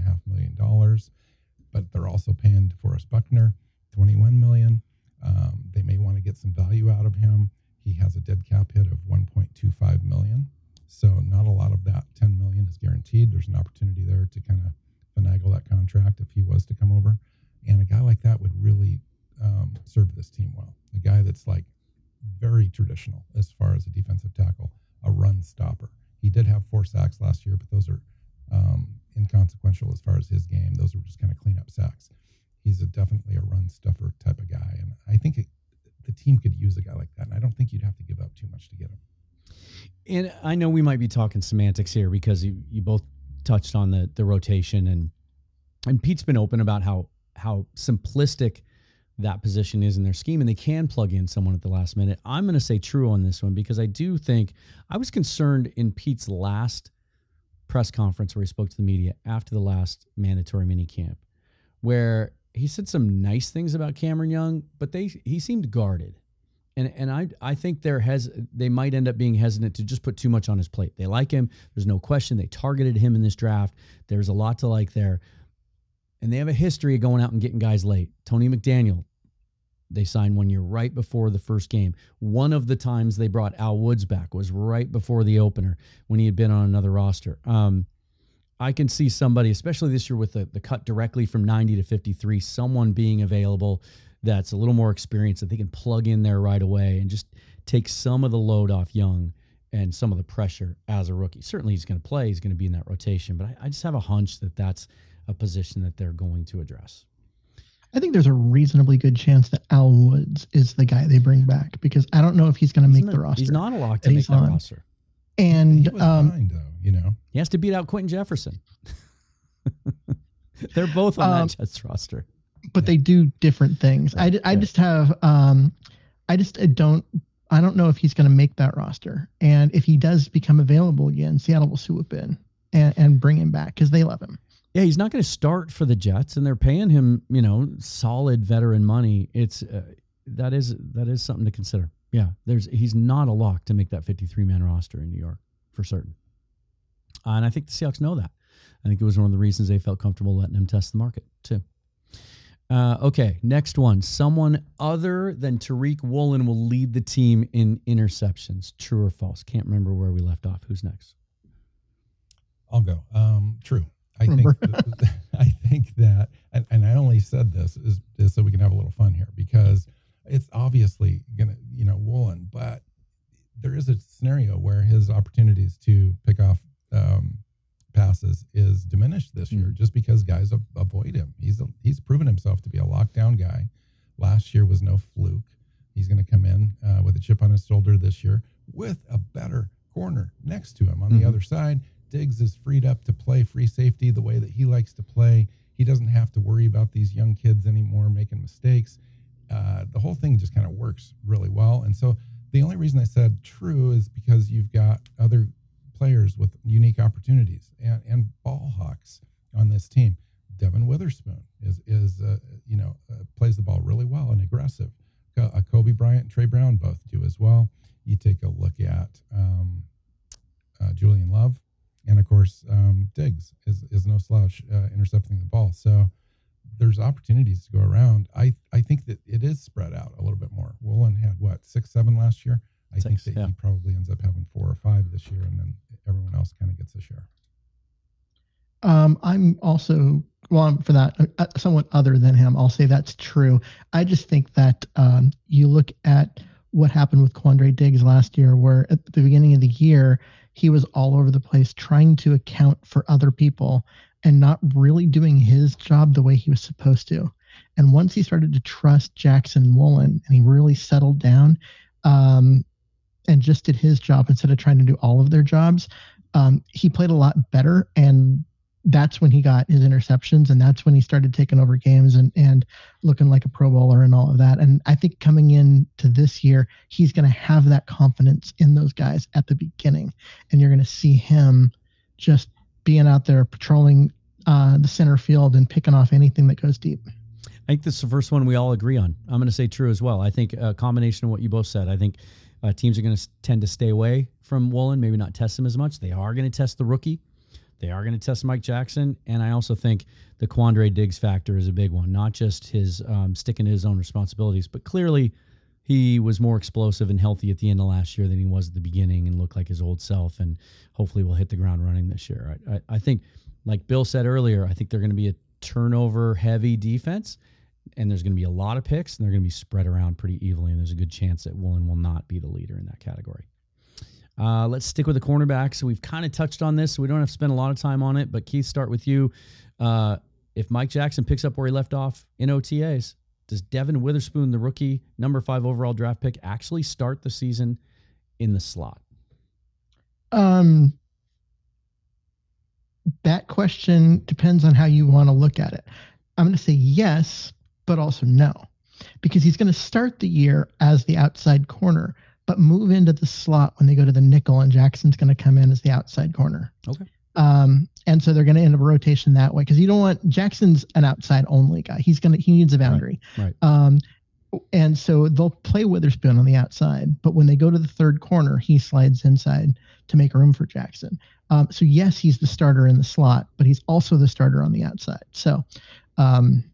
also paying DeForest Buckner 21 million. Um, they may want to get some value out of him. He has a dead cap hit of 1.25 million. So not a lot of that 10 million is guaranteed. There's an opportunity there to kind of finagle that contract if he was to come over. And a guy like that would really um, serve this team well. A guy that's like very traditional as far as a defensive tackle, a run stopper. He did have four sacks last year, but those are um, inconsequential as far as his game. Those were just kind of cleanup sacks. He's a, definitely a run stuffer type of guy, and I think it, the team could use a guy like that. And I don't think you'd have to give up too much to get him. And I know we might talking semantics here because you, you both touched on the the rotation and and Pete's been open about how how simplistic that position is in their scheme and they can plug in someone at the last minute. I'm going to say true on this one because I do think I was concerned in Pete's last press conference where he spoke to the media after the last mandatory mini camp where he said some nice things about Cameron Young, but they he seemed guarded and and I I think they're they might end up being hesitant to just put too much on his plate. They like him. There's no question. They targeted him in this draft. There's a lot to like there, and they have a history of going out and getting guys late. Tony McDaniel, they signed one year right before the first game. One of the times they brought Al Woods back was right before the opener when he had been on another roster. Um, I can see somebody, especially this year with the, the cut directly from 90 to 53, someone being available that's a little more experienced that they can plug in there right away and just take some of the load off Young and some of the pressure as a rookie. Certainly, he's going to play. He's going to be in that rotation, but I, I just have a hunch that that's a position that they're going to address. I think there's a reasonably good chance that Al Woods is the guy they bring back because I don't know if he's going to make the roster. He's not a lock to make that on. roster. And um, fine, though, you know, he has to beat out Quinton Jefferson. (laughs) They're both on um, that Jets roster but they do different things. I, I just have um, I just I don't I don't know if he's going to make that roster, and if he does become available again, Seattle will swoop in and, and bring him back because they love him. Yeah, he's not going to start for the Jets, and they're paying him, you know, solid veteran money. It's uh, that is that is something to consider. Yeah, there's he's not a lock to make that 53 man roster in New York for certain, uh, and I think the Seahawks know that. I think it was one of the reasons they felt comfortable letting him test the market too. Uh, okay, next one. Someone other than Tariq Woolen will lead the team in interceptions. True or false? Can't remember where we left off. Who's next? I'll go. Um, true. I think. (laughs) I think that, and, and I only said this is, is so we can have a little fun here because it's obviously gonna, you know, Woolen, but there is a scenario where his opportunities to pick off um, passes is diminished this year mm. just because guys avoid him. He's a, he's proven himself to be a lockdown guy. Last year was no fluke. He's going to come in uh, with a chip on his shoulder this year with a better corner next to him on mm-hmm. the other side. Diggs is freed up to play free safety the way that he likes to play. He doesn't have to worry about these young kids anymore making mistakes. Uh, the whole thing just kind of works really well. And so the only reason I said true is because you've got other players with unique opportunities and, and ball hawks on this team. Devon Witherspoon is is uh, you know uh, plays the ball really well and aggressive. Uh, Coby Bryant and Tre Brown both do as well. You take a look at um, uh, Julian Love, and of course um, Diggs is is no slouch uh, intercepting the ball. So there's opportunities to go around. I I think that it is spread out a little bit more. Woolen had what six seven last year. I Six, think that yeah. he probably ends up having four or five this year, and then everyone else kind of gets a share. Um, I'm also well for that uh, uh, somewhat other than him. I'll say that's true. I just think that um, you look at what happened with Quandre Diggs last year, where at the beginning of the year he was all over the place trying to account for other people and not really doing his job the way he was supposed to. And once he started to trust Jackson Woolen and he really settled down, um, and just did his job instead of trying to do all of their jobs, um, he played a lot better. And that's when he got his interceptions and that's when he started taking over games and, and looking like a pro bowler and all of that. And I think coming in to this year, he's going to have that confidence in those guys at the beginning. And you're going to see him just being out there patrolling uh, the center field and picking off anything that goes deep. I think this is the first one we all agree on. I'm going to say true as well. I think a combination of what you both said. I think uh, teams are going to tend to stay away from Woolen, maybe not test him as much. They are going to test the rookie. They are going to test Mike Jackson. And I also think the Quandre Diggs factor is a big one, not just his um, sticking to his own responsibilities, but clearly he was more explosive and healthy at the end of last year than he was at the beginning and looked like his old self. And hopefully will hit the ground running this year. I, I, I think, like Bill said earlier, I think they're going to be a turnover heavy defense and there's going to be a lot of picks, and they're going to be spread around pretty evenly. And there's a good chance that Woolen will not be the leader in that category. Uh, let's stick with the cornerbacks. We've kind of touched on this, so we don't have to spend a lot of time on it. But Keith, start with you. Uh, if Mike Jackson picks up where he left off in OTAs, does Devon Witherspoon, the rookie, number five overall draft pick, actually start the season in the slot? Um, that question depends on how you want to look at it. I'm going to say yes, but also no, because he's going to start the year as the outside corner, but move into the slot when they go to the nickel, and Jackson's going to come in as the outside corner. Okay. Um, and so they're going to end up rotation that way because you don't want Jackson's an outside only guy. He's gonna he needs a boundary. Right. right. Um, and so they'll play Witherspoon on the outside, but when they go to the third corner, he slides inside to make room for Jackson. Um, so yes, he's the starter in the slot, but he's also the starter on the outside. So um,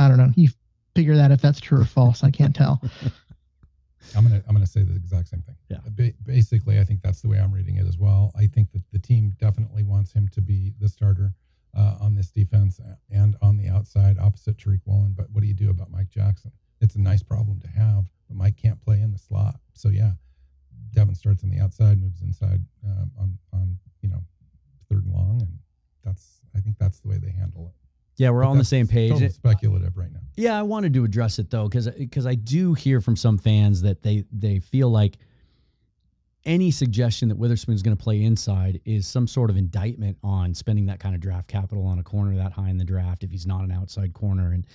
I don't know. You figure that if that's true or false. I can't tell. (laughs) I'm gonna I'm gonna say the exact same thing. Yeah. Ba- basically, I think that's the way I'm reading it as well. I think that the team definitely wants him to be the starter uh, on this defense and on the outside, opposite Tariq Woolen. But what do you do about Mike Jackson? It's a nice problem to have, but Mike can't play in the slot. So yeah, Devon starts on the outside, moves inside um, on on you know third and long, and that's I think that's the way they handle it. Yeah, we're all on the same page. speculative right now. Yeah, I wanted to address it though, because because I do hear from some fans that they they feel like any suggestion that Witherspoon is going to play inside is some sort of indictment on spending that kind of draft capital on a corner that high in the draft if he's not an outside corner. And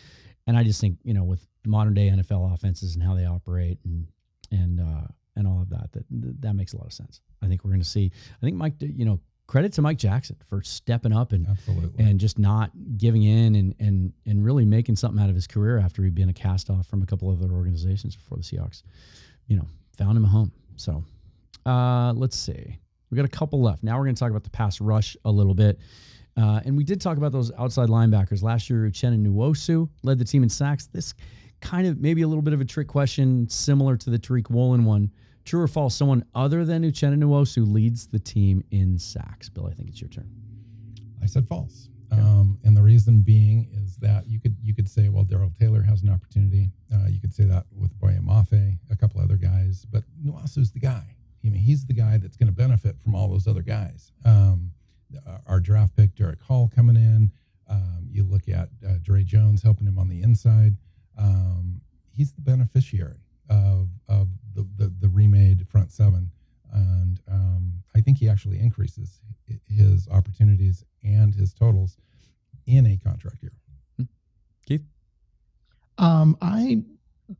and I just think you know with modern day NFL offenses and how they operate and and uh, and all of that that that makes a lot of sense. I think we're going to see. I think Mike, you know, credit to Mike Jackson for stepping up and Absolutely. and just not giving in and and and really making something out of his career after he'd been a cast off from a couple of other organizations before the Seahawks, you know, found him a home. So uh, let's see. We got a couple left. Now we're going to talk about the pass rush a little bit. Uh, and we did talk about those outside linebackers. Last year, Uchenna Nwosu led the team in sacks. This kind of maybe a little bit of a trick question, similar to the Tariq Woolen one. True or false? Someone other than Uchenna Nwosu leads the team in sacks. Bill, I think it's your turn. I said false. Um, and the reason being is that you could you could say, well, Darrell Taylor has an opportunity. Uh, you could say that with Boye Mafe, a couple other guys, but Nwosu's the guy. I mean, he's the guy that's going to benefit from all those other guys. Um, our draft pick, Derick Hall, coming in. Um, you look at uh, Dre Jones helping him on the inside. Um, he's the beneficiary of, of the, the, the remade front seven. And um, I think he actually increases his opportunities and his totals in a contract year. Hmm. Keith? Um, I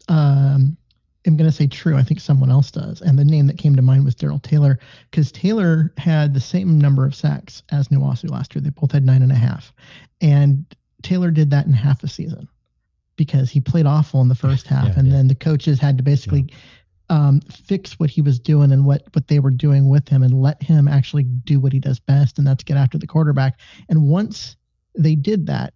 um, am going to say true. I think someone else does. And the name that came to mind was Darrell Taylor because Taylor had the same number of sacks as Nwosu last year. They both had nine and a half. And Taylor did that in half a season because he played awful in the first (laughs) half. Yeah, and yeah. then the coaches had to basically um, fix what he was doing and what, what they were doing with him and let him actually do what he does best. And that's get after the quarterback. And once they did that,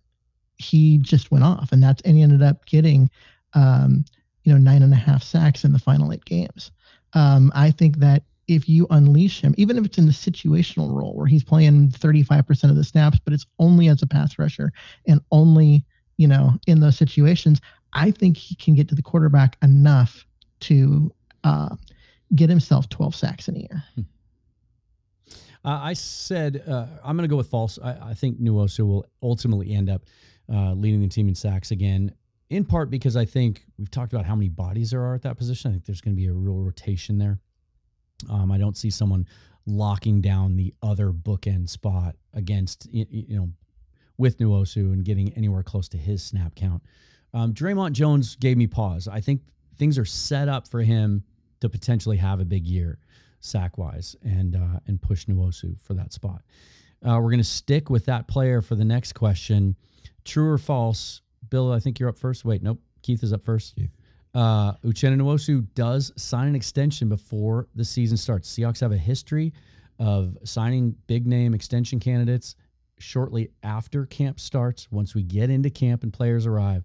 he just went off. And that's, and he ended up getting, um, you know, nine and a half sacks in the final eight games. Um, I think that if you unleash him, even if it's in the situational role where he's playing 35% of the snaps, but it's only as a pass rusher and only, you know, in those situations, I think he can get to the quarterback enough to uh, get himself 12 sacks in a year. Hmm. Uh, I said uh, I'm going to go with false. I, I, think Nwosu will ultimately end up uh, leading the team in sacks again in part because I think we've talked about how many bodies there are at that position. I think there's going to be a real rotation there. Um, I don't see someone locking down the other bookend spot against you know with Nwosu and getting anywhere close to his snap count. Um, Dre'Mont Jones gave me pause. I think things are set up for him to potentially have a big year sack wise and uh, and push Nwosu for that spot. Uh, we're going to stick with that player for the next question. True or false? Bill, I think you're up first. Wait, nope. Keith is up first. Keith. Uh, Uchenna Nwosu does sign an extension before the season starts. Seahawks have a history of signing big name extension candidates shortly after camp starts. Once we get into camp and players arrive,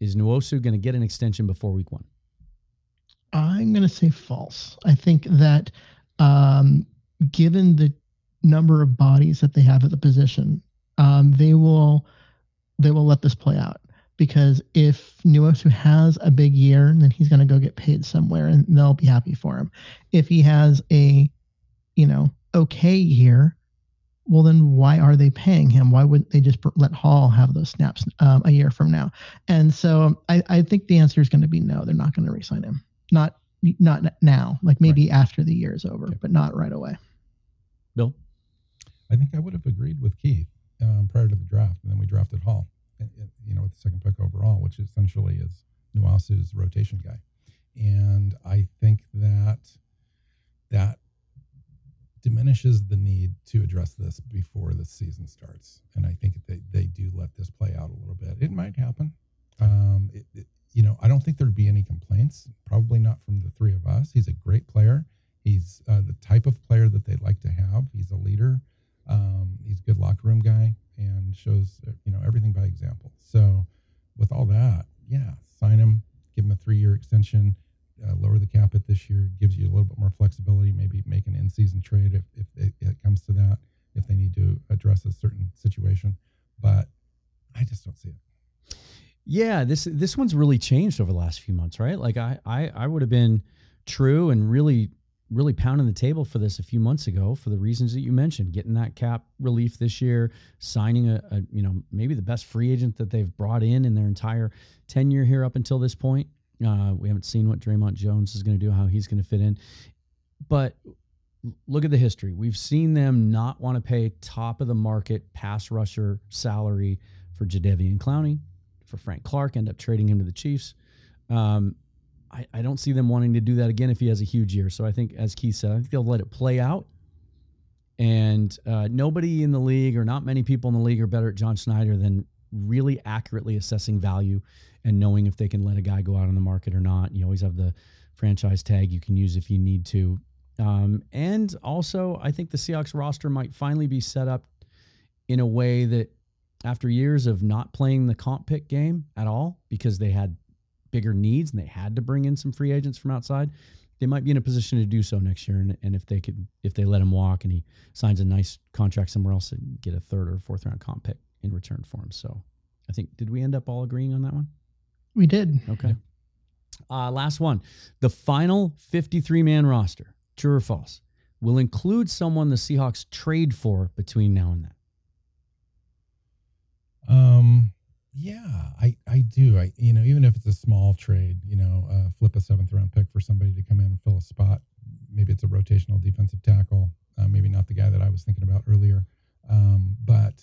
is Nwosu going to get an extension before week one? I'm going to say false. I think that um, given the number of bodies that they have at the position, um, they will they will let this play out because if Nwosu has a big year, then he's going to go get paid somewhere and they'll be happy for him. If he has a, you know, okay year, well, then why are they paying him? Why wouldn't they just let Hall have those snaps um, a year from now? And so I, I think the answer is going to be no. They're not going to resign him. Not not now. Like maybe right. after the year is over, okay. but not right away. Bill, I think I would have agreed with Keith um, prior to the draft, and then we drafted Hall you know, with the second pick overall, which essentially is Nwosu's rotation guy. And I think that that diminishes the need to address this before the season starts. And I think they, they do let this play out a little bit. It might happen. Um, it, it, you know, I don't think there'd be any complaints, probably not from the three of us. He's a great player. He's uh, the type of player that they'd like to have. He's a leader. Um, he's a good locker room guy and shows you know everything by example. So with all that, yeah, sign him, give him a three-year extension, uh, lower the cap at this year, gives you a little bit more flexibility. Maybe make an in-season trade if if it, it comes to that, if they need to address a certain situation. But I just don't see it. Yeah, this this one's really changed over the last few months, right? Like I I, I would have been true and really really pounding the table for this a few months ago for the reasons that you mentioned getting that cap relief this year signing a, a, you know maybe the best free agent that they've brought in in their entire tenure here up until this point uh, we haven't seen what Dre'Mont Jones is going to do how he's going to fit in but look at the history we've seen them not want to pay top of the market pass rusher salary for Jadeveon Clowney for Frank Clark end up trading him to the Chiefs um, I, I don't see them wanting to do that again if he has a huge year. So I think, as Keith said, I think they'll let it play out. And uh, nobody in the league, or not many people in the league, are better at John Schneider than really accurately assessing value and knowing if they can let a guy go out on the market or not. You always have the franchise tag you can use if you need to. Um, and also, I think the Seahawks roster might finally be set up in a way that, after years of not playing the comp pick game at all, because they had bigger needs and they had to bring in some free agents from outside, they might be in a position to do so next year. And, and if they could, if they let him walk and he signs a nice contract somewhere else and get a third or fourth round comp pick in return for him. So I think, did we end up all agreeing on that one? We did. Okay. Uh, last one. The final 53 man roster, true or false, will include someone the Seahawks trade for between now and then. Um, yeah, I, I do. I you know even if it's a small trade, you know, uh, flip a seventh round pick for somebody to come in and fill a spot. Maybe it's a rotational defensive tackle. Uh, maybe not the guy that I was thinking about earlier. Um, but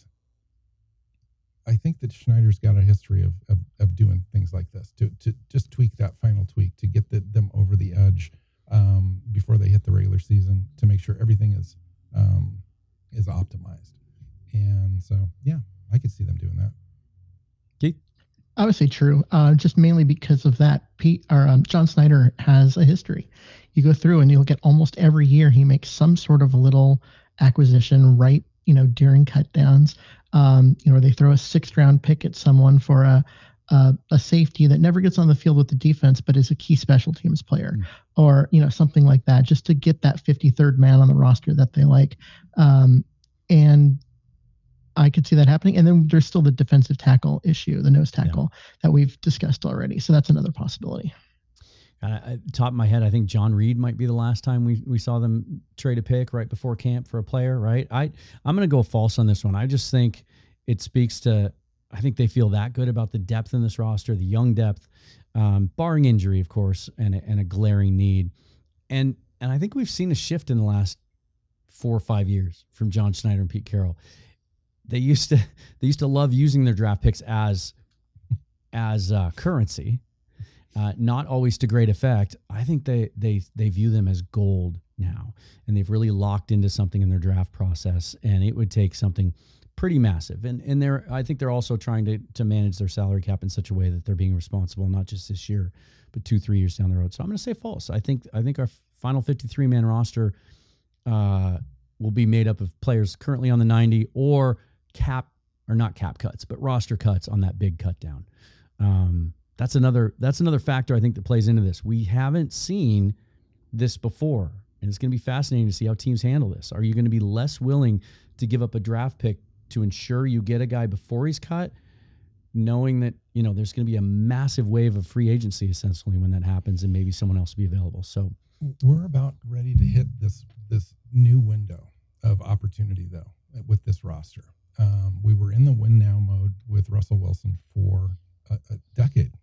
I think that Schneider's got a history of, of, of doing things like this to, to just tweak that final tweak to get the, them over the edge um, before they hit the regular season to make sure everything is um, is optimized. And so, yeah, I could see them doing that. Keith? I would say true, uh, just mainly because of that. Pete or um, John Schneider has a history. You go through and you'll get almost every year he makes some sort of little acquisition right, you know, during cut downs. Um, you know, they throw a sixth round pick at someone for a, a, a safety that never gets on the field with the defense, but is a key special teams player, mm. or you know something like that, just to get that 53rd man on the roster that they like. Um, and I could see that happening. And then there's still the defensive tackle issue, the nose tackle yeah. that we've discussed already. So that's another possibility. Uh, top of my head, I think John Reid might be the last time we, we saw them trade a pick right before camp for a player. Right? I I'm going to go false on this one. I just think it speaks to. I think they feel that good about the depth in this roster, the young depth, um, barring injury, of course, and a, and a glaring need. And and I think we've seen a shift in the last four or five years from John Schneider and Pete Carroll they used to (laughs) they used to love using their draft picks as as uh, currency, uh, not always to great effect. I think they they they view them as gold now, and they've really locked into something in their draft process. And it would take something pretty massive. And and they're I think they're also trying to to manage their salary cap in such a way that they're being responsible, not just this year, but two three years down the road. So I'm going to say false. I think I think our final 53 man roster uh, will be made up of players currently on the 90 or cap or not cap cuts, but roster cuts on that big cut down. Um, that's another that's another factor I think that plays into this. We haven't seen this before, and it's going to be fascinating to see how teams handle this. Are you going to be less willing to give up a draft pick to ensure you get a guy before he's cut, knowing that you know there's going to be a massive wave of free agency essentially when that happens, and maybe someone else will be available. So we're about ready to hit this this new window of opportunity though with this roster um, we were in the win now mode with Russell Wilson for a, a, decade,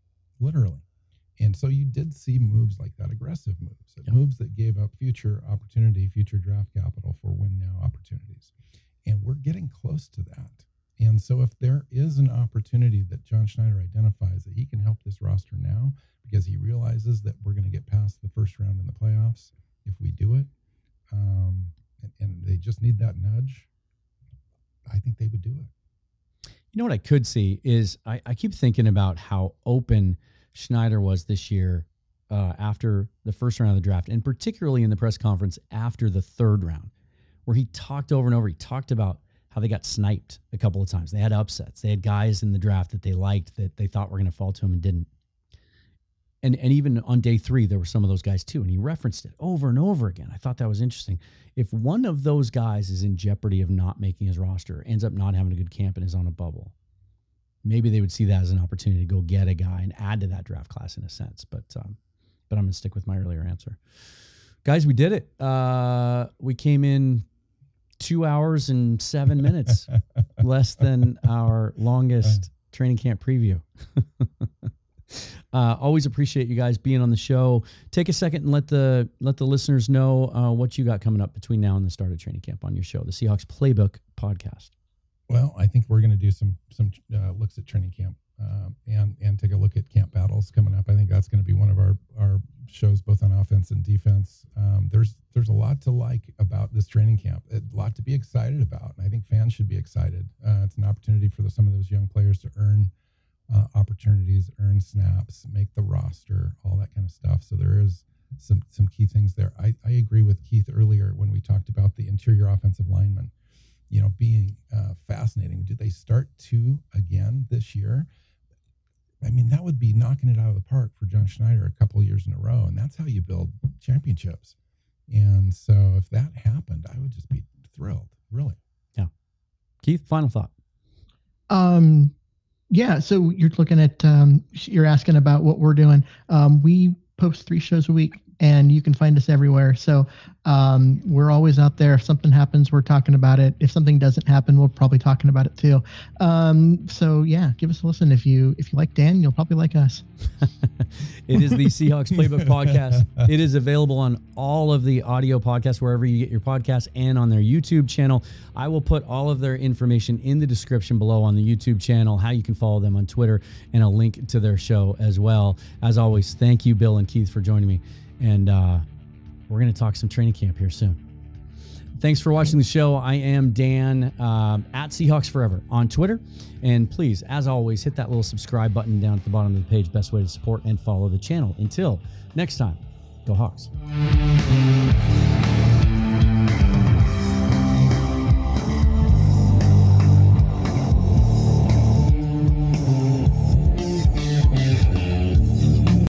literally. And so you did see moves like that, aggressive moves, moves that gave up future opportunity, future draft capital for win now opportunities. And we're getting close to that. And so if there is an opportunity that John Schneider identifies that he can help this roster now because he realizes that we're going to get past the first round in the playoffs if we do it, um, and, and they just need that nudge I think they would do it. You know what I could see is I, I keep thinking about how open Schneider was this year uh, after the first round of the draft, and particularly in the press conference after the third round, where he talked over and over. He talked about how they got sniped a couple of times. They had upsets. They had guys in the draft that they liked that they thought were going to fall to him and didn't and and even on day three there were some of those guys too and he referenced it over and over again. I thought that was interesting. If one of those guys is in jeopardy of not making his roster ends up not having a good camp and is on a bubble maybe they would see that as an opportunity to go get a guy and add to that draft class in a sense but um, but i'm going to stick with my earlier answer. Guys we did it. Uh, we came in two hours and seven minutes (laughs) less than our longest training camp preview (laughs) Uh, always appreciate you guys being on the show. Take a second and let the let the listeners know uh, what you got coming up between now and the start of training camp on your show, the Seahawks Playbook podcast. Well, I think we're going to do some some uh, looks at training camp uh, and and take a look at camp battles coming up. I think that's going to be one of our our shows both on offense and defense. Um, there's there's a lot to like about this training camp, a lot to be excited about, and I think fans should be excited. Uh, it's an opportunity for the, some of those young players to earn uh, opportunities, earn snaps, make the roster, all that kind of stuff. So there is some some key things there. I, I agree with Keith earlier when we talked about the interior offensive lineman, you know, being uh, fascinating. Do they start two again this year? I mean, that would be knocking it out of the park for John Schneider a couple years in a row, and that's how you build championships. And so, if that happened, I would just be thrilled, really. Yeah. Keith, final thought. Um, yeah, so you're looking at um, you're asking about what we're doing. Um, we post three shows a week, and you can find us everywhere. So um, we're always out there. If something happens, we're talking about it. If something doesn't happen, we're probably talking about it too. Um, so yeah, give us a listen. If you if you like Dan, you'll probably like us. (laughs) it is the Seahawks Playbook (laughs) Podcast. It is available on all of the audio podcasts wherever you get your podcasts and on their YouTube channel. I will put all of their information in the description below on the YouTube channel, how you can follow them on Twitter, and a link to their show as well. As always, thank you, Bill and Keith, for joining me. And uh, we're going to talk some training camp here soon. Thanks for watching the show. I am Dan um, at Seahawks Forever on Twitter. And please, as always, hit that little subscribe button down at the bottom of the page. Best way to support and follow the channel. Until next time, go Hawks.